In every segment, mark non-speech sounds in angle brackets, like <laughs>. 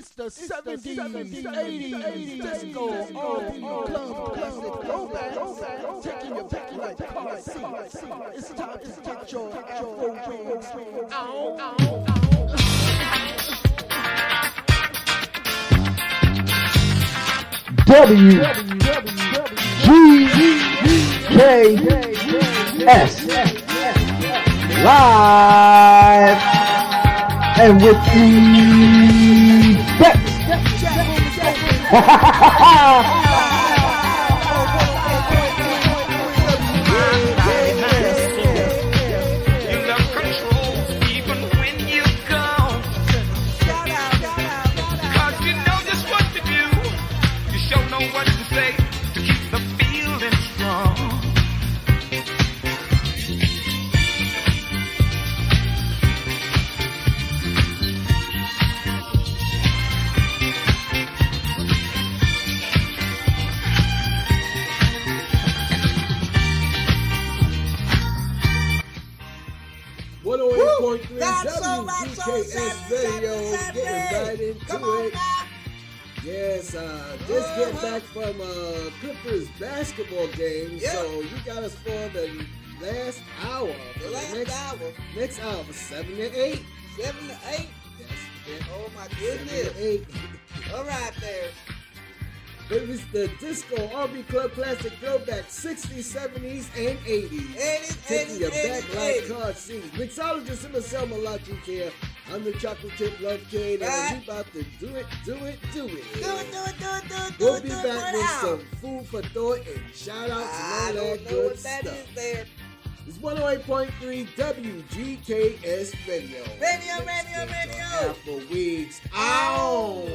It's the 70s, 70s, 80s, 80s, disco, R&B, club, classic, throwback, taking your back like car seats. It's time to get your afro wings. Ow, ow, W G K S. Live and with the <laughs> You game. Yeah. So you got us for the last hour. For The last next, hour, Next hour, seven to eight. seven to eight. Yes, Oh my seven goodness. eight. <laughs> All right there. It was the Disco RB Club Classic Throwback 60s, 70s, and 80s. 80s, Taking 80s, your 80s, back like 80s. car seats. Mixologist in the Selma Malachi here. I'm the chocolate chip love kid, and Right. we about to do it, do it, do it. Do it, do it, do it, do it, do We'll it, be do it back with hour. some food for thought and shout outs I and all that good what that stuff. is there. It's 108.3 WGKS Radio. Radio, Let's radio, to radio. Afro Weeks. Ow!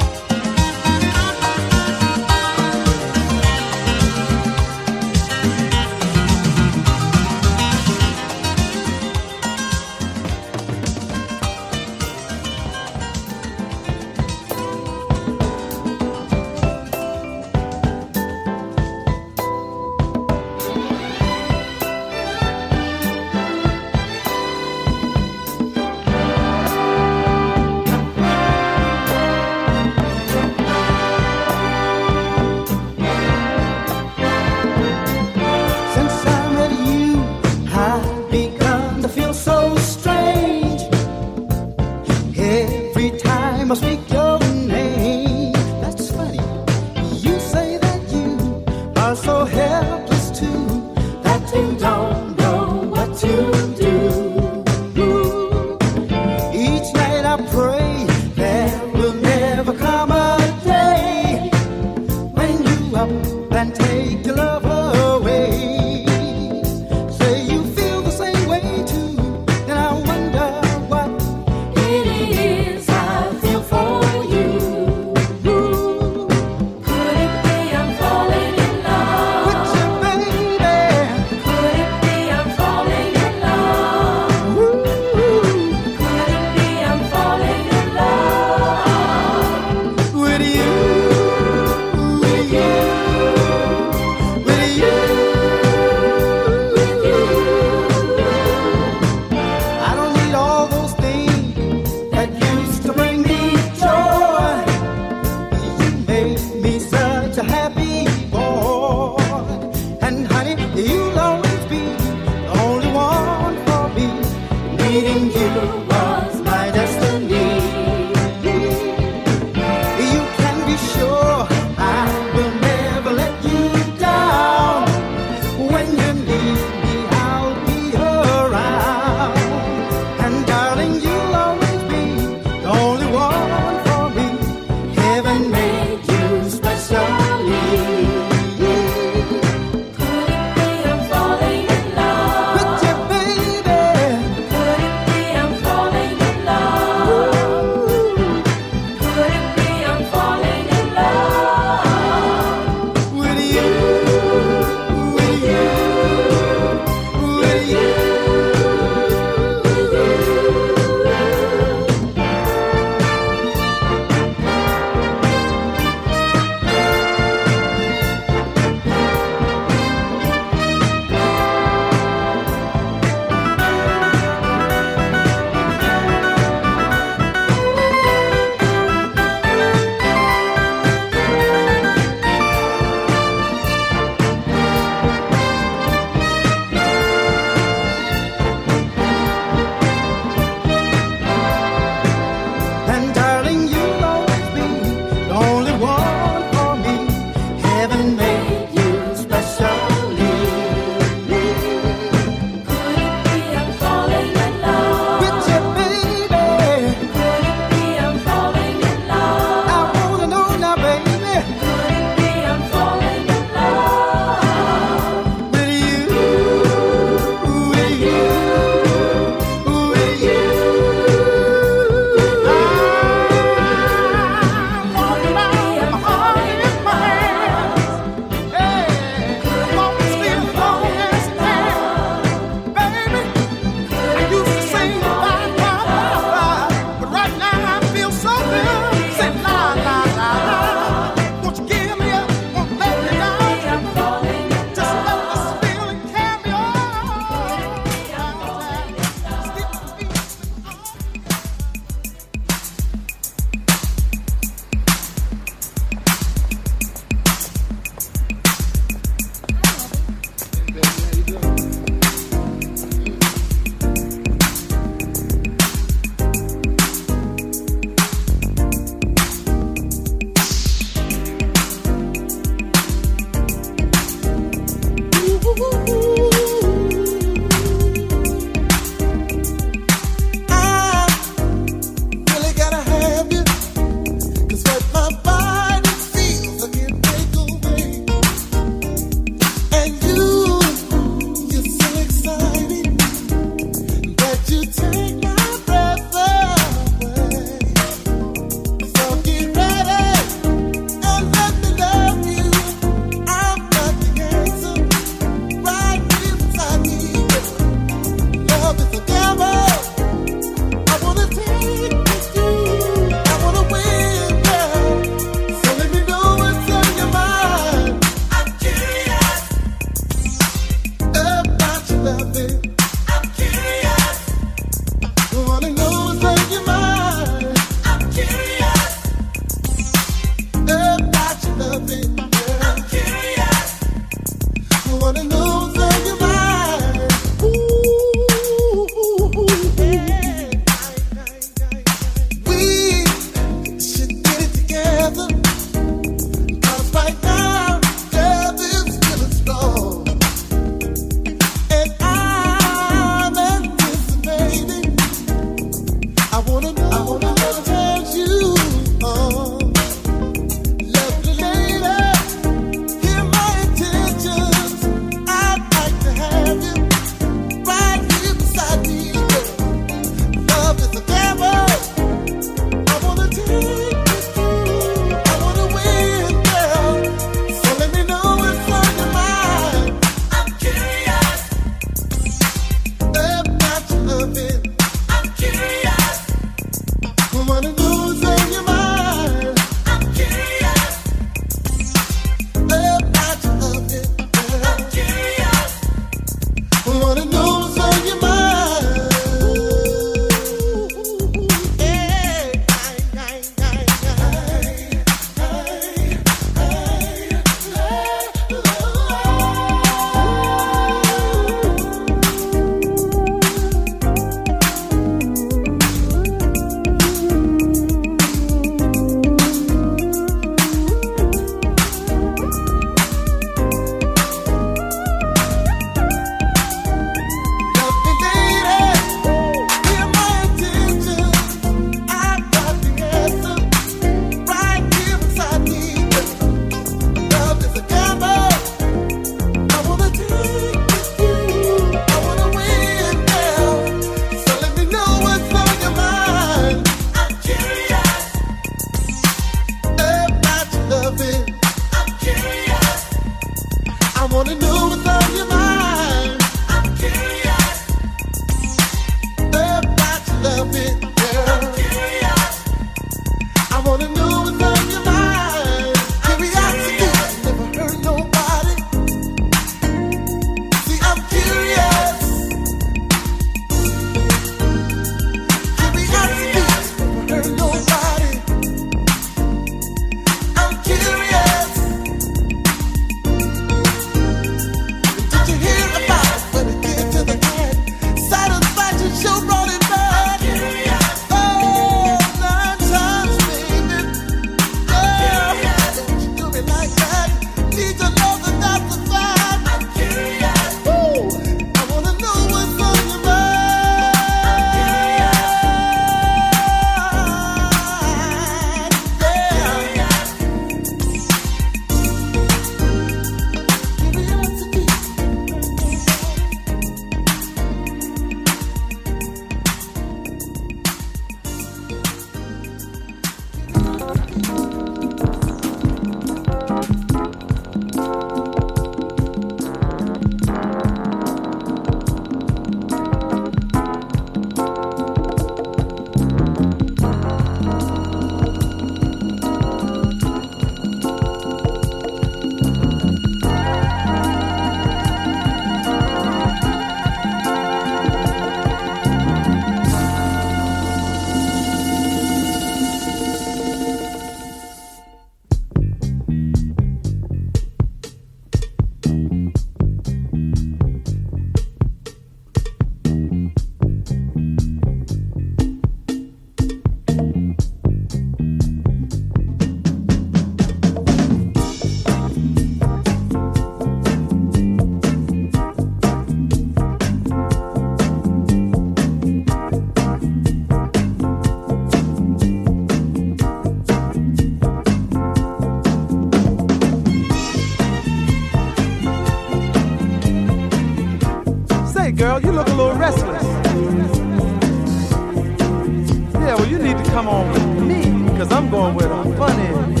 come on with me, cause I'm going where the fun is.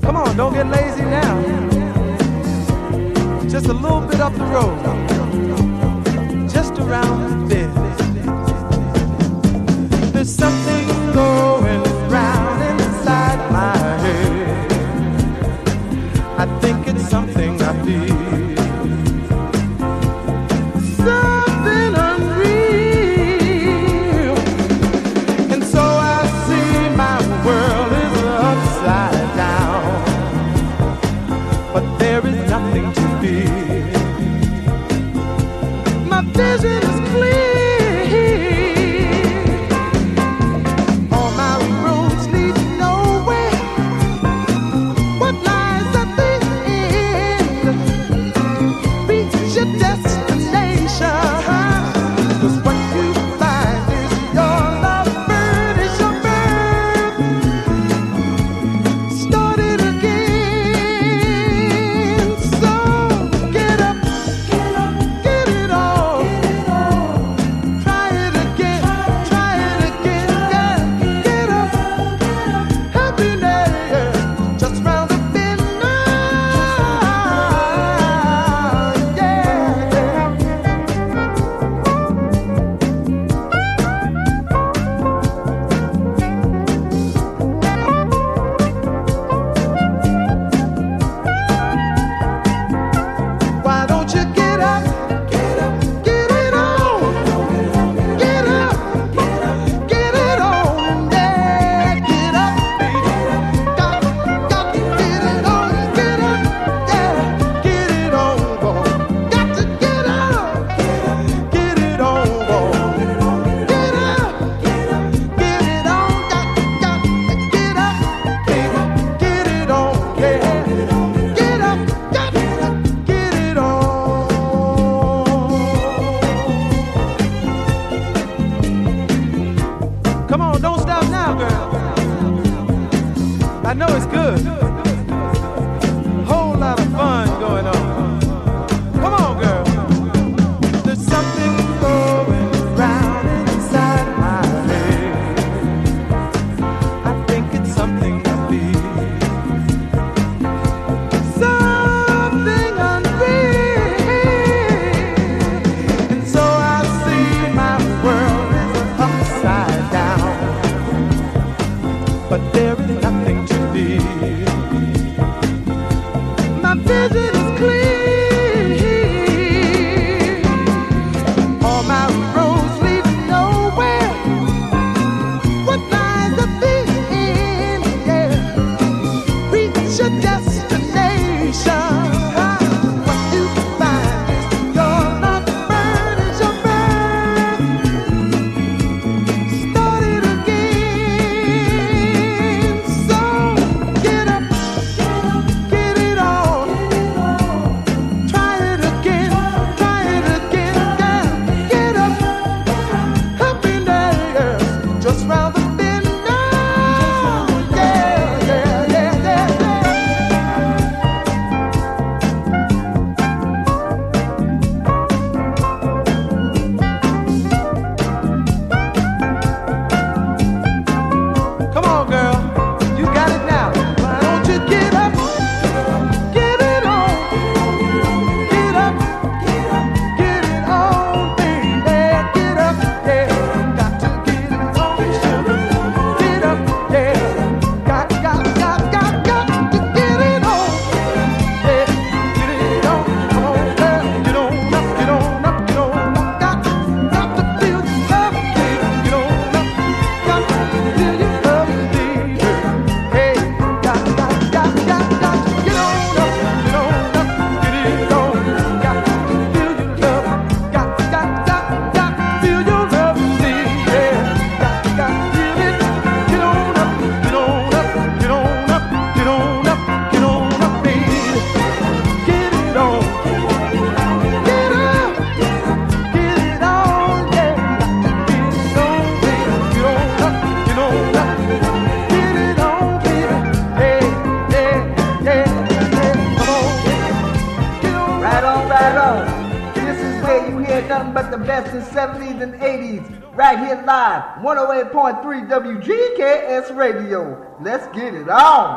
Come on, don't get lazy now. Just a little bit up the road. Just around there. Let's get it on.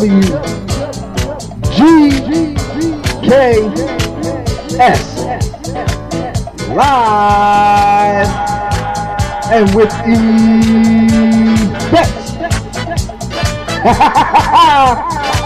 W G K S live and with effects. <laughs>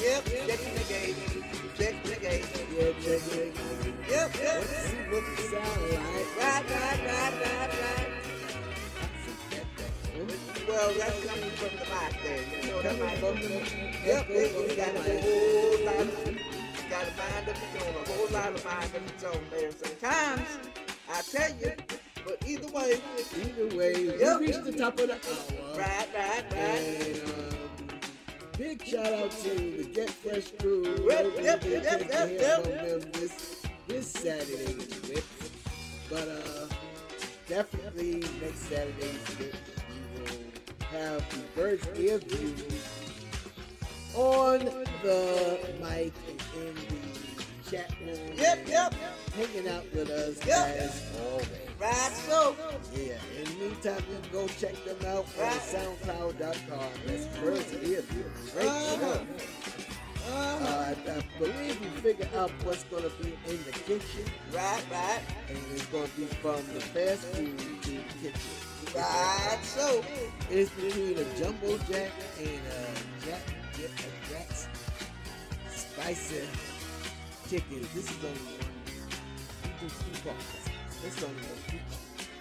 Yep, checking the gate. Check the gate. Yeah, check it. Yep, yep. Let's see what it sound like. Right, right, right, right, right. Well, that's coming from the mic there. You know that mic from the Yep, you got a whole lot of, you got a mind of its own, a whole lot of mind of its own there. Sometimes, I tell you, but either way, Either way, Yep. we reached the top of the hour. right, right, right. And um, big shout out to the Get Fresh crew. Yep, yep, yep, yep, yep. them this this Saturday's whip. But uh, definitely next Saturday's whip, we will have the Bird's Ear View on the mic and in the chat room. Yep, yep. Hanging out with us Yep. as always. Right, so. Yeah, in the meantime, you can go check them out on SoundCloud.com. That's Bird's Ear View. Great Uh-huh. show. Uh, Uh, I believe we figured out what's going to be in the kitchen, right, right, and it's going to be from the fast food to the kitchen. right, so. It's between a jumbo jack and a jack, jack, a jack's spicy chicken. This is only one. two. This is only one. two.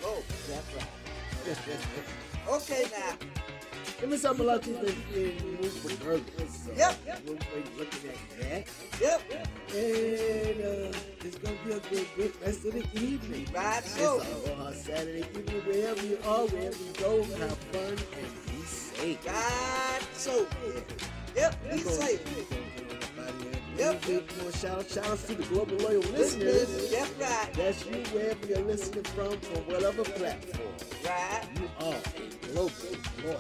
Oh, That's right. <laughs> okay now. Give me something like been the mood for burgers. So Yep. We'll be looking at that. Yep, And uh, it's going to be a good, good rest of the evening. right, so. all on Saturday evening, wherever you are, wherever you go, have fun and be safe. Right, so. Yep, be safe. Yep, yep. We shout, shout out to the global loyal listeners. listeners. That's right. That's you wherever you're listening from, from whatever platform. Right. You are global loyal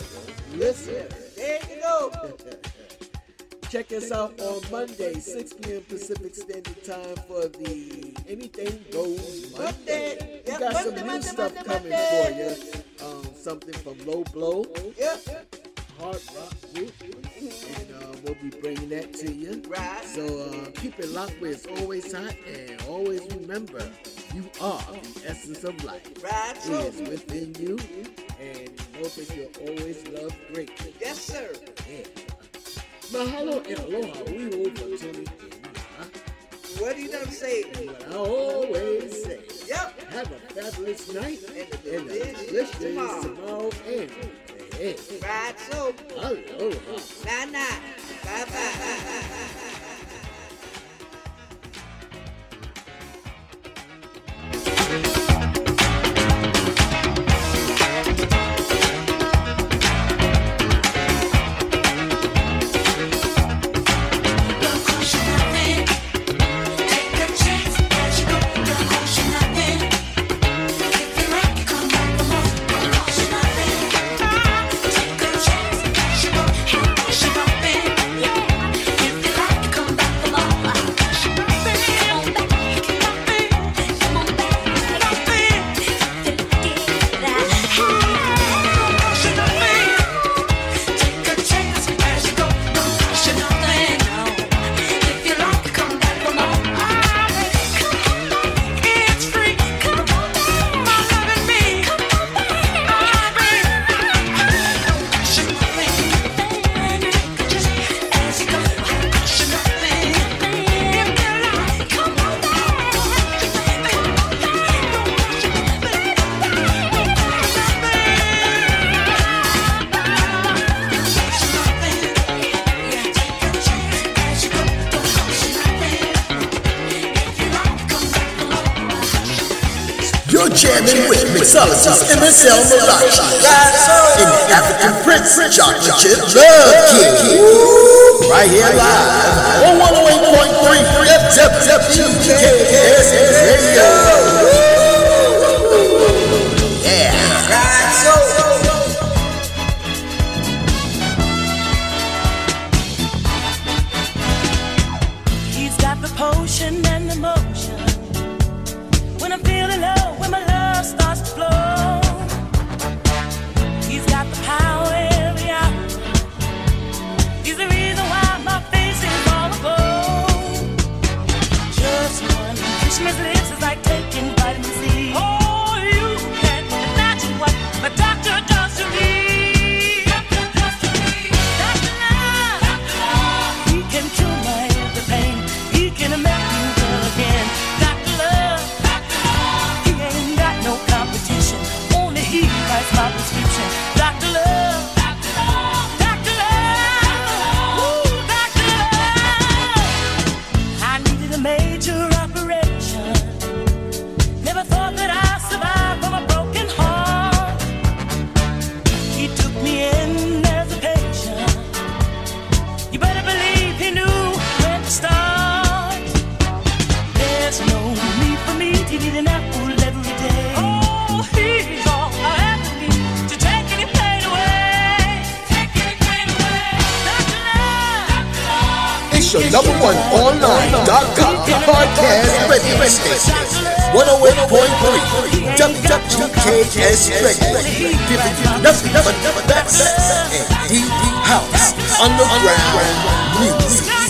listeners. There you go. <laughs> Check us out on Monday, 6 p.m. Pacific Standard Time for the Anything Goes Monday. We got some new stuff coming for you. Um, something from Low Blow. Yep hard rock group. And uh, we'll be bringing that to you. So uh, keep it locked where it's always hot. And always remember, you are the essence of life. It is within you. And hope that you'll always love greatly. Yes, sir. Yeah. Mahalo and aloha. We will continue. What do you not say? What I always say. Yep. Have a fabulous night and a delicious tomorrow. tomorrow and Ride so. Aloha. Bye bye. Solitude, MSL Malachi. In the African Prince, Chocolate Chip Love King. Right here live on 108.3 FWQKS Radio. number one online.com podcast radio station. 108.3 WWKS Radio. Giving you nothing but the best and deep house underground music.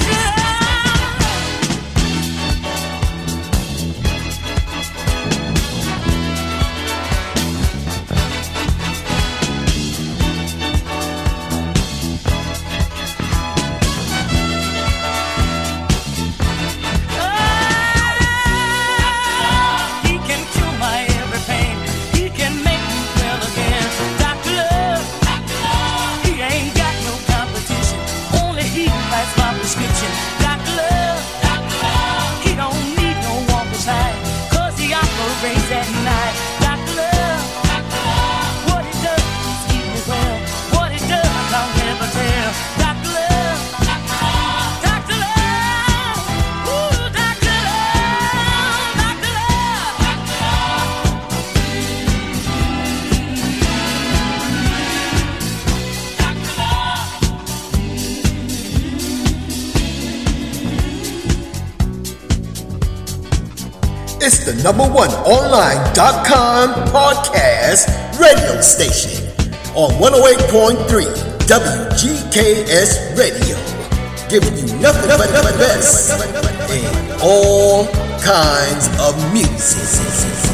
number one online.com podcast radio station on 108.3 WGKS Radio. Giving you nothing but the best and all kinds of music.